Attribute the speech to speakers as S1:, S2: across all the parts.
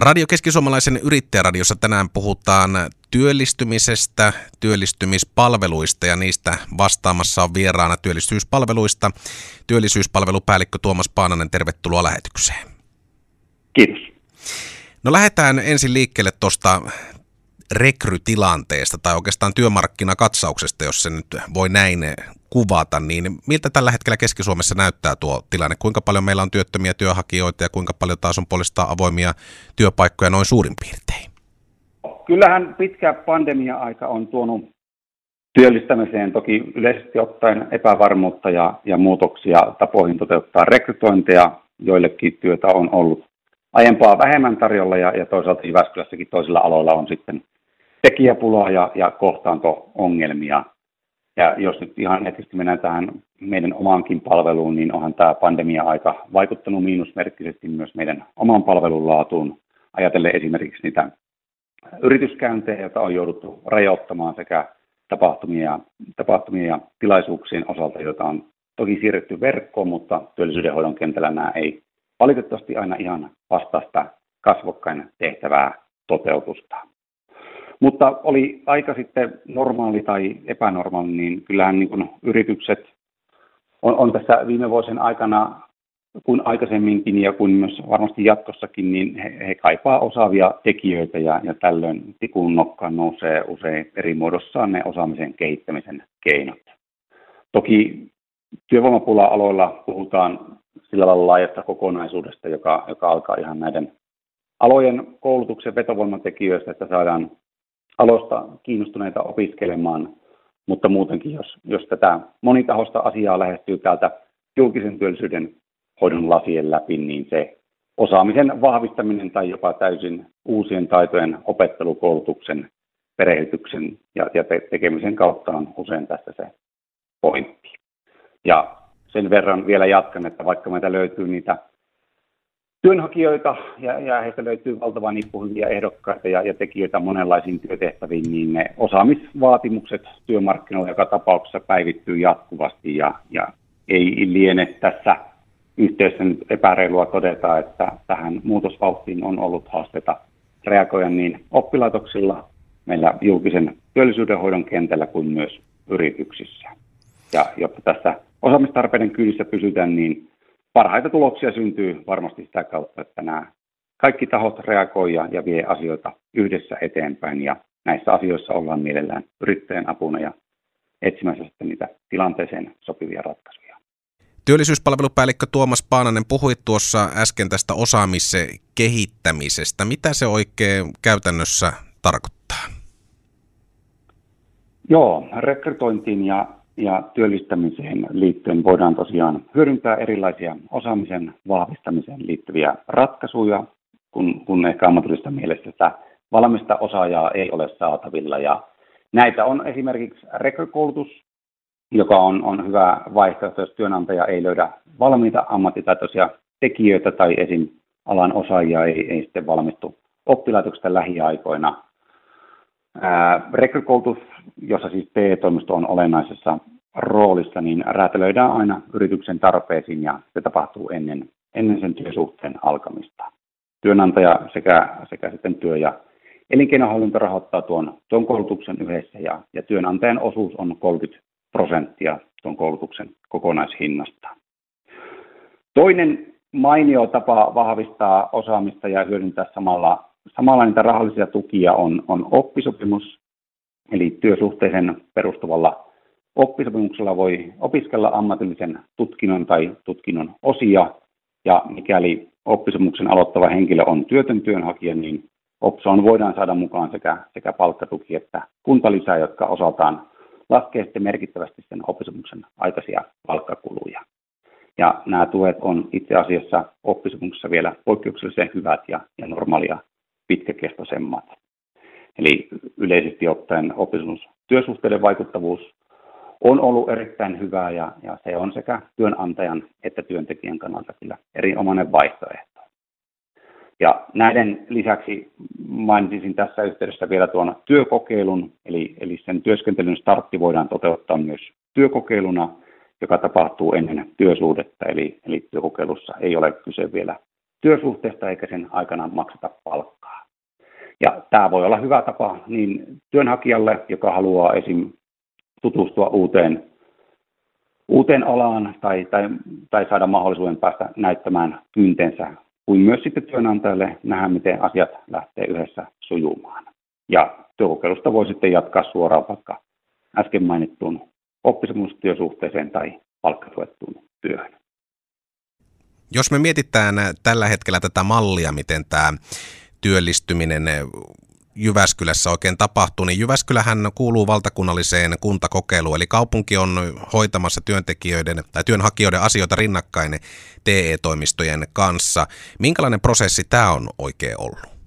S1: Radio Keskisuomalaisen yrittäjäradiossa tänään puhutaan työllistymisestä, työllistymispalveluista ja niistä vastaamassa on vieraana työllisyyspalveluista. Työllisyyspalvelupäällikkö Tuomas Paananen, tervetuloa lähetykseen.
S2: Kiitos.
S1: No lähdetään ensin liikkeelle tuosta rekrytilanteesta tai oikeastaan työmarkkinakatsauksesta, jos se nyt voi näin kuvata, niin miltä tällä hetkellä Keski-Suomessa näyttää tuo tilanne? Kuinka paljon meillä on työttömiä työnhakijoita ja kuinka paljon taas on puolestaan avoimia työpaikkoja noin suurin piirtein?
S2: Kyllähän pitkä pandemia-aika on tuonut työllistämiseen toki yleisesti ottaen epävarmuutta ja, ja muutoksia tapoihin toteuttaa rekrytointeja, joillekin työtä on ollut aiempaa vähemmän tarjolla ja, ja toisaalta Jyväskylässäkin toisilla aloilla on sitten tekijäpulaa ja, ja kohtaanto-ongelmia. Ja jos nyt ihan heti mennään tähän meidän omaankin palveluun, niin onhan tämä pandemia-aika vaikuttanut miinusmerkkisesti myös meidän oman palvelun laatuun. Ajatellen esimerkiksi niitä yrityskäyntejä, joita on jouduttu rajoittamaan sekä tapahtumia, tapahtumia ja tilaisuuksien osalta, joita on toki siirretty verkkoon, mutta työllisyydenhoidon kentällä nämä ei valitettavasti aina ihan vastaista kasvokkain tehtävää toteutusta. Mutta oli aika sitten normaali tai epänormaali, niin kyllähän niin kuin yritykset on, on tässä viime vuosien aikana kuin aikaisemminkin ja kuin myös varmasti jatkossakin, niin he, he kaipaa osaavia tekijöitä ja, ja tällöin tikun nokkaan nousee usein eri muodossaan ne osaamisen kehittämisen keinot. Toki työvoimapula-aloilla puhutaan sillä lailla laajasta kokonaisuudesta, joka, joka alkaa ihan näiden alojen koulutuksen vetovoimatekijöistä, että saadaan aloista kiinnostuneita opiskelemaan, mutta muutenkin, jos, jos tätä monitahosta asiaa lähestyy täältä julkisen työllisyyden hoidon lasien läpi, niin se osaamisen vahvistaminen tai jopa täysin uusien taitojen opettelukoulutuksen, perehdytyksen ja, ja te- tekemisen kautta on usein tässä se pointti. Ja sen verran vielä jatkan, että vaikka meitä löytyy niitä työnhakijoita ja, ja heistä löytyy valtavan nippuhyviä ehdokkaita ja, ja tekijöitä monenlaisiin työtehtäviin, niin ne osaamisvaatimukset työmarkkinoilla joka tapauksessa päivittyy jatkuvasti ja, ja ei liene tässä nyt epäreilua todeta, että tähän muutosvauhtiin on ollut haasteita reagoida niin oppilaitoksilla, meillä julkisen työllisyydenhoidon kentällä kuin myös yrityksissä. Ja jotta tässä osaamistarpeiden kyydissä pysytään, niin parhaita tuloksia syntyy varmasti sitä kautta, että nämä kaikki tahot reagoivat ja vie asioita yhdessä eteenpäin ja näissä asioissa ollaan mielellään yrittäjän apuna ja etsimässä sitten niitä tilanteeseen sopivia ratkaisuja.
S1: Työllisyyspalvelupäällikkö Tuomas Paananen puhui tuossa äsken tästä osaamisen kehittämisestä. Mitä se oikein käytännössä tarkoittaa?
S2: Joo, rekrytointiin ja ja työllistämiseen liittyen voidaan tosiaan hyödyntää erilaisia osaamisen vahvistamiseen liittyviä ratkaisuja, kun, kun ehkä ammatillista mielestä sitä valmista osaajaa ei ole saatavilla. Ja näitä on esimerkiksi rekrykoulutus, joka on, on hyvä vaihtoehto, jos työnantaja ei löydä valmiita ammattitaitoisia tekijöitä tai esim. alan osaajia ei, ei sitten valmistu oppilaitoksesta lähiaikoina. Rekrykoulutus jossa siis TE-toimisto on olennaisessa roolissa, niin räätälöidään aina yrityksen tarpeisiin ja se tapahtuu ennen, ennen sen työsuhteen alkamista. Työnantaja sekä, sekä sitten työ- ja elinkeinohallinto rahoittaa tuon, tuon koulutuksen yhdessä ja, ja työnantajan osuus on 30 prosenttia tuon koulutuksen kokonaishinnasta. Toinen mainio tapa vahvistaa osaamista ja hyödyntää samalla, samalla niitä rahallisia tukia on, on oppisopimus, Eli työsuhteeseen perustuvalla oppisopimuksella voi opiskella ammatillisen tutkinnon tai tutkinnon osia, ja mikäli oppisopimuksen aloittava henkilö on työtön työnhakija, niin Opsoon voidaan saada mukaan sekä, sekä palkkatuki että kuntalisää, jotka osaltaan laskee sitten merkittävästi sen oppisopimuksen aikaisia palkkakuluja. Ja nämä tuet on itse asiassa oppisopimuksessa vielä poikkeuksellisen hyvät ja, ja normaalia pitkäkestoisemmat. Eli yleisesti ottaen työsuhteiden vaikuttavuus on ollut erittäin hyvää ja, ja se on sekä työnantajan että työntekijän kannalta kyllä erinomainen vaihtoehto. Ja näiden lisäksi mainitsisin tässä yhteydessä vielä tuon työkokeilun, eli, eli sen työskentelyn startti voidaan toteuttaa myös työkokeiluna, joka tapahtuu ennen työsuhdetta, eli, eli työkokeilussa ei ole kyse vielä työsuhteesta eikä sen aikana makseta palkkaa Ja tämä voi olla hyvä tapa niin työnhakijalle, joka haluaa esim. tutustua uuteen, uuteen alaan tai, tai, tai saada mahdollisuuden päästä näyttämään kyntensä, kuin myös sitten työnantajalle nähdä, miten asiat lähtee yhdessä sujumaan. Ja työkokeilusta voi sitten jatkaa suoraan vaikka äsken mainittuun oppisopimustyösuhteeseen tai palkkatuettuun työhön.
S1: Jos me mietitään tällä hetkellä tätä mallia, miten tämä työllistyminen Jyväskylässä oikein tapahtuu, niin Jyväskylähän kuuluu valtakunnalliseen kuntakokeiluun, eli kaupunki on hoitamassa työntekijöiden tai työnhakijoiden asioita rinnakkain TE-toimistojen kanssa. Minkälainen prosessi tämä on oikein ollut?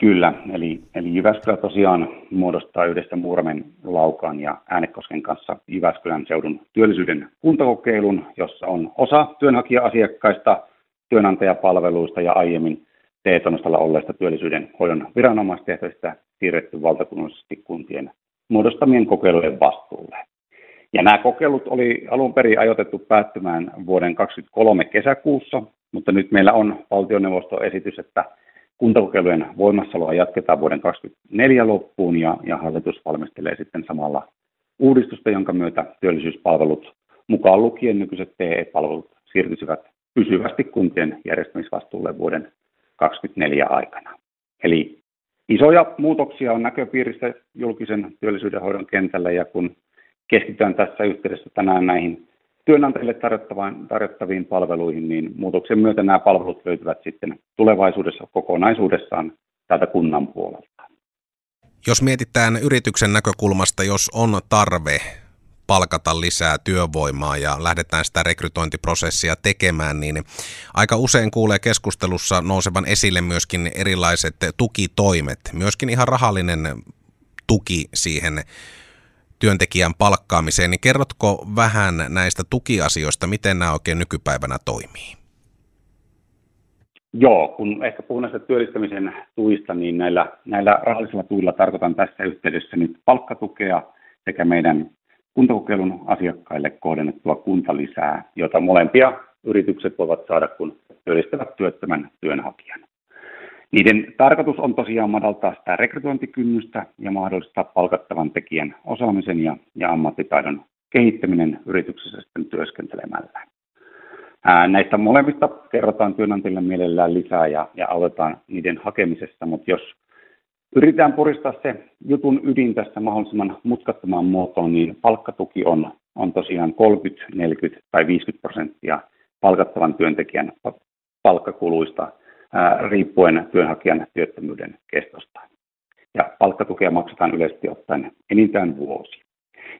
S2: Kyllä, eli, eli Jyväskylä tosiaan muodostaa yhdessä Muuramen, Laukaan ja Äänekosken kanssa Jyväskylän seudun työllisyyden kuntakokeilun, jossa on osa työnhakija-asiakkaista, työnantajapalveluista ja aiemmin TE-toimistolla olleista työllisyyden hoidon viranomaistehtävistä siirretty valtakunnallisesti kuntien muodostamien kokeilujen vastuulle. Ja nämä kokeilut oli alun perin ajoitettu päättymään vuoden 2023 kesäkuussa, mutta nyt meillä on valtioneuvoston esitys, että kuntakokeilujen voimassaoloa jatketaan vuoden 2024 loppuun ja, ja hallitus valmistelee sitten samalla uudistusta, jonka myötä työllisyyspalvelut, mukaan lukien nykyiset TE-palvelut, siirtyisivät pysyvästi kuntien järjestämisvastuulle vuoden 2024 aikana. Eli isoja muutoksia on näköpiirissä julkisen työllisyyden hoidon kentällä ja kun keskitytään tässä yhteydessä tänään näihin työnantajille tarjottaviin palveluihin, niin muutoksen myötä nämä palvelut löytyvät sitten tulevaisuudessa kokonaisuudessaan täältä kunnan puolelta.
S1: Jos mietitään yrityksen näkökulmasta, jos on tarve palkata lisää työvoimaa ja lähdetään sitä rekrytointiprosessia tekemään, niin aika usein kuulee keskustelussa nousevan esille myöskin erilaiset tukitoimet, myöskin ihan rahallinen tuki siihen työntekijän palkkaamiseen, niin kerrotko vähän näistä tukiasioista, miten nämä oikein nykypäivänä toimii?
S2: Joo, kun ehkä puhun näistä työllistämisen tuista, niin näillä, näillä rahallisilla tuilla tarkoitan tässä yhteydessä nyt palkkatukea sekä meidän kuntakokeilun asiakkaille kohdennettua kuntalisää, jota molempia yritykset voivat saada, kun työllistävät työttömän työnhakijan. Niiden tarkoitus on tosiaan madaltaa sitä rekrytointikynnystä ja mahdollistaa palkattavan tekijän osaamisen ja, ja ammattitaidon kehittäminen yrityksessä sitten työskentelemällä. Ää, näistä molemmista kerrotaan työnantajille mielellään lisää ja, ja autetaan niiden hakemisessa, mutta jos yritetään puristaa se jutun ydin tässä mahdollisimman mutkattomaan muotoon, niin palkkatuki on, on tosiaan 30, 40 tai 50 prosenttia palkattavan työntekijän palkkakuluista riippuen työnhakijan työttömyyden kestosta. Ja palkkatukea maksetaan yleisesti ottaen enintään vuosi.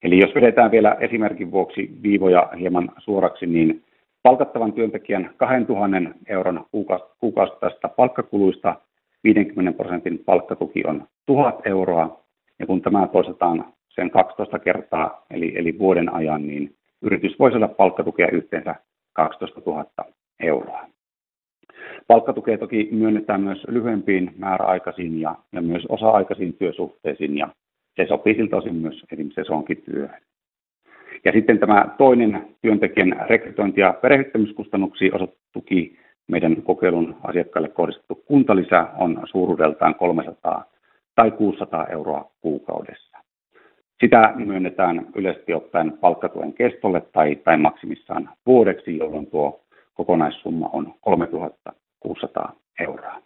S2: Eli jos vedetään vielä esimerkin vuoksi viivoja hieman suoraksi, niin palkattavan työntekijän 2000 euron kuukausittaisesta palkkakuluista 50 prosentin palkkatuki on 1000 euroa, ja kun tämä toistetaan sen 12 kertaa, eli, eli vuoden ajan, niin yritys voi saada palkkatukea yhteensä 12 000 euroa. Palkkatukea toki myönnetään myös lyhyempiin määräaikaisiin ja, ja myös osa-aikaisiin työsuhteisiin, ja se sopii siltä osin myös esimerkiksi sesonkityöhön. Ja sitten tämä toinen työntekijän rekrytointi- ja perehdyttämiskustannuksiin osoitettu tuki meidän kokeilun asiakkaille kohdistettu kuntalisä on suuruudeltaan 300 tai 600 euroa kuukaudessa. Sitä myönnetään yleisesti ottaen palkkatuen kestolle tai, tai maksimissaan vuodeksi, jolloin tuo kokonaissumma on 3600 euroa.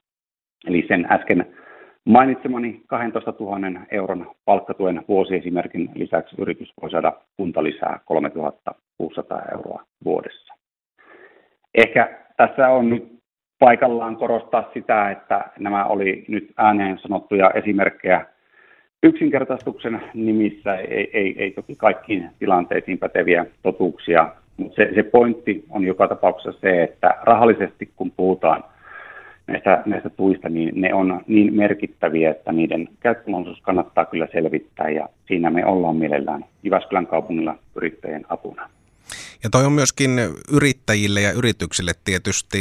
S2: Eli sen äsken mainitsemani 12 000 euron palkkatuen vuosiesimerkin lisäksi yritys voi saada kuntalisää 3600 euroa vuodessa. Ehkä tässä on nyt paikallaan korostaa sitä, että nämä oli nyt ääneen sanottuja esimerkkejä yksinkertaistuksen nimissä, ei, ei, ei toki kaikkiin tilanteisiin päteviä totuuksia, mutta se, se pointti on joka tapauksessa se, että rahallisesti kun puhutaan näistä, näistä tuista, niin ne on niin merkittäviä, että niiden käyttömahdollisuus kannattaa kyllä selvittää ja siinä me ollaan mielellään Jyväskylän kaupungilla yrittäjien apuna.
S1: Ja toi on myöskin yrittäjille ja yrityksille tietysti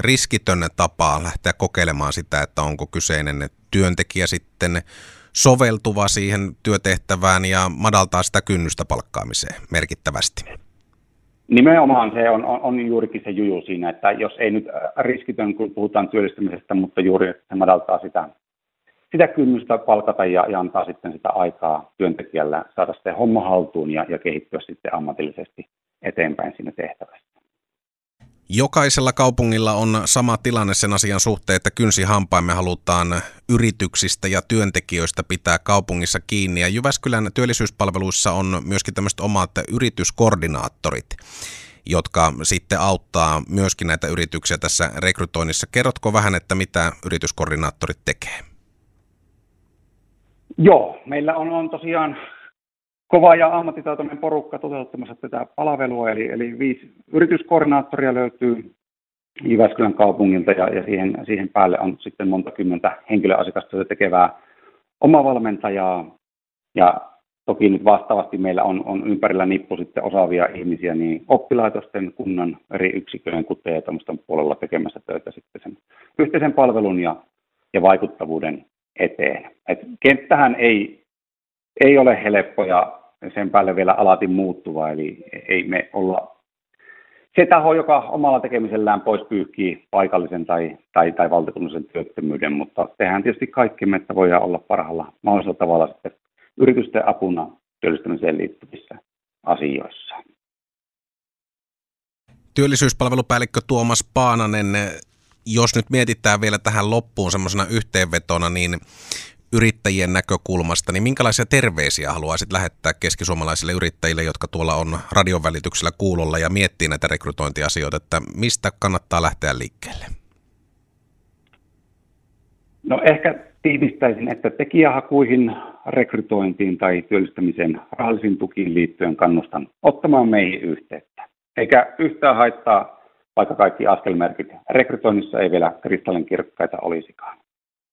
S1: riskitön tapa lähteä kokeilemaan sitä, että onko kyseinen työntekijä sitten soveltuva siihen työtehtävään ja madaltaa sitä kynnystä palkkaamiseen merkittävästi.
S2: Nimenomaan se on, on, on juurikin se juju siinä, että jos ei nyt riskitön, kun puhutaan työllistämisestä, mutta juuri se madaltaa sitä sitä kynnystä palkata ja, ja antaa sitten sitä aikaa työntekijällä saada sitten homma haltuun ja, ja kehittyä sitten ammatillisesti eteenpäin siinä tehtävässä.
S1: Jokaisella kaupungilla on sama tilanne sen asian suhteen, että kynsi hampaimme halutaan yrityksistä ja työntekijöistä pitää kaupungissa kiinni. Ja Jyväskylän työllisyyspalveluissa on myöskin tämmöiset omat yrityskoordinaattorit, jotka sitten auttaa myöskin näitä yrityksiä tässä rekrytoinnissa. Kerrotko vähän, että mitä yrityskoordinaattorit tekee?
S2: Joo, meillä on, on tosiaan kova ja ammattitaitoinen porukka toteuttamassa tätä palvelua, eli, eli viisi yrityskoordinaattoria löytyy Jyväskylän kaupungilta ja, ja siihen, siihen päälle on sitten monta kymmentä henkilöasiakasta tekevää omavalmentajaa. Ja toki nyt vastaavasti meillä on, on ympärillä nippu sitten osaavia ihmisiä niin oppilaitosten, kunnan eri yksiköiden, kuten ja puolella tekemässä töitä sitten sen yhteisen palvelun ja, ja vaikuttavuuden eteen. Et kenttähän ei, ei ole helppo ja sen päälle vielä alati muuttuva, eli ei me olla se taho, joka omalla tekemisellään pois pyyhkii paikallisen tai, tai, tai valtakunnallisen työttömyyden, mutta tehdään tietysti kaikki, että voidaan olla parhaalla mahdollisella tavalla sitten yritysten apuna työllistämiseen liittyvissä asioissa.
S1: Työllisyyspalvelupäällikkö Tuomas Paananen, jos nyt mietitään vielä tähän loppuun semmoisena yhteenvetona, niin yrittäjien näkökulmasta, niin minkälaisia terveisiä haluaisit lähettää keskisuomalaisille yrittäjille, jotka tuolla on radion välityksellä kuulolla ja miettii näitä rekrytointiasioita, että mistä kannattaa lähteä liikkeelle?
S2: No ehkä tiivistäisin, että tekijähakuihin, rekrytointiin tai työllistämisen rahallisiin tukiin liittyen kannustan ottamaan meihin yhteyttä. Eikä yhtään haittaa, vaikka kaikki askelmerkit rekrytoinnissa ei vielä kristallin kirkkaita olisikaan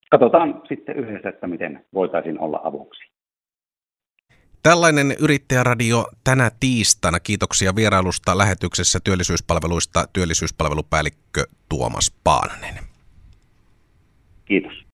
S2: katsotaan sitten yhdessä, että miten voitaisiin olla avuksi.
S1: Tällainen yrittäjäradio tänä tiistaina. Kiitoksia vierailusta lähetyksessä työllisyyspalveluista työllisyyspalvelupäällikkö Tuomas Paananen.
S2: Kiitos.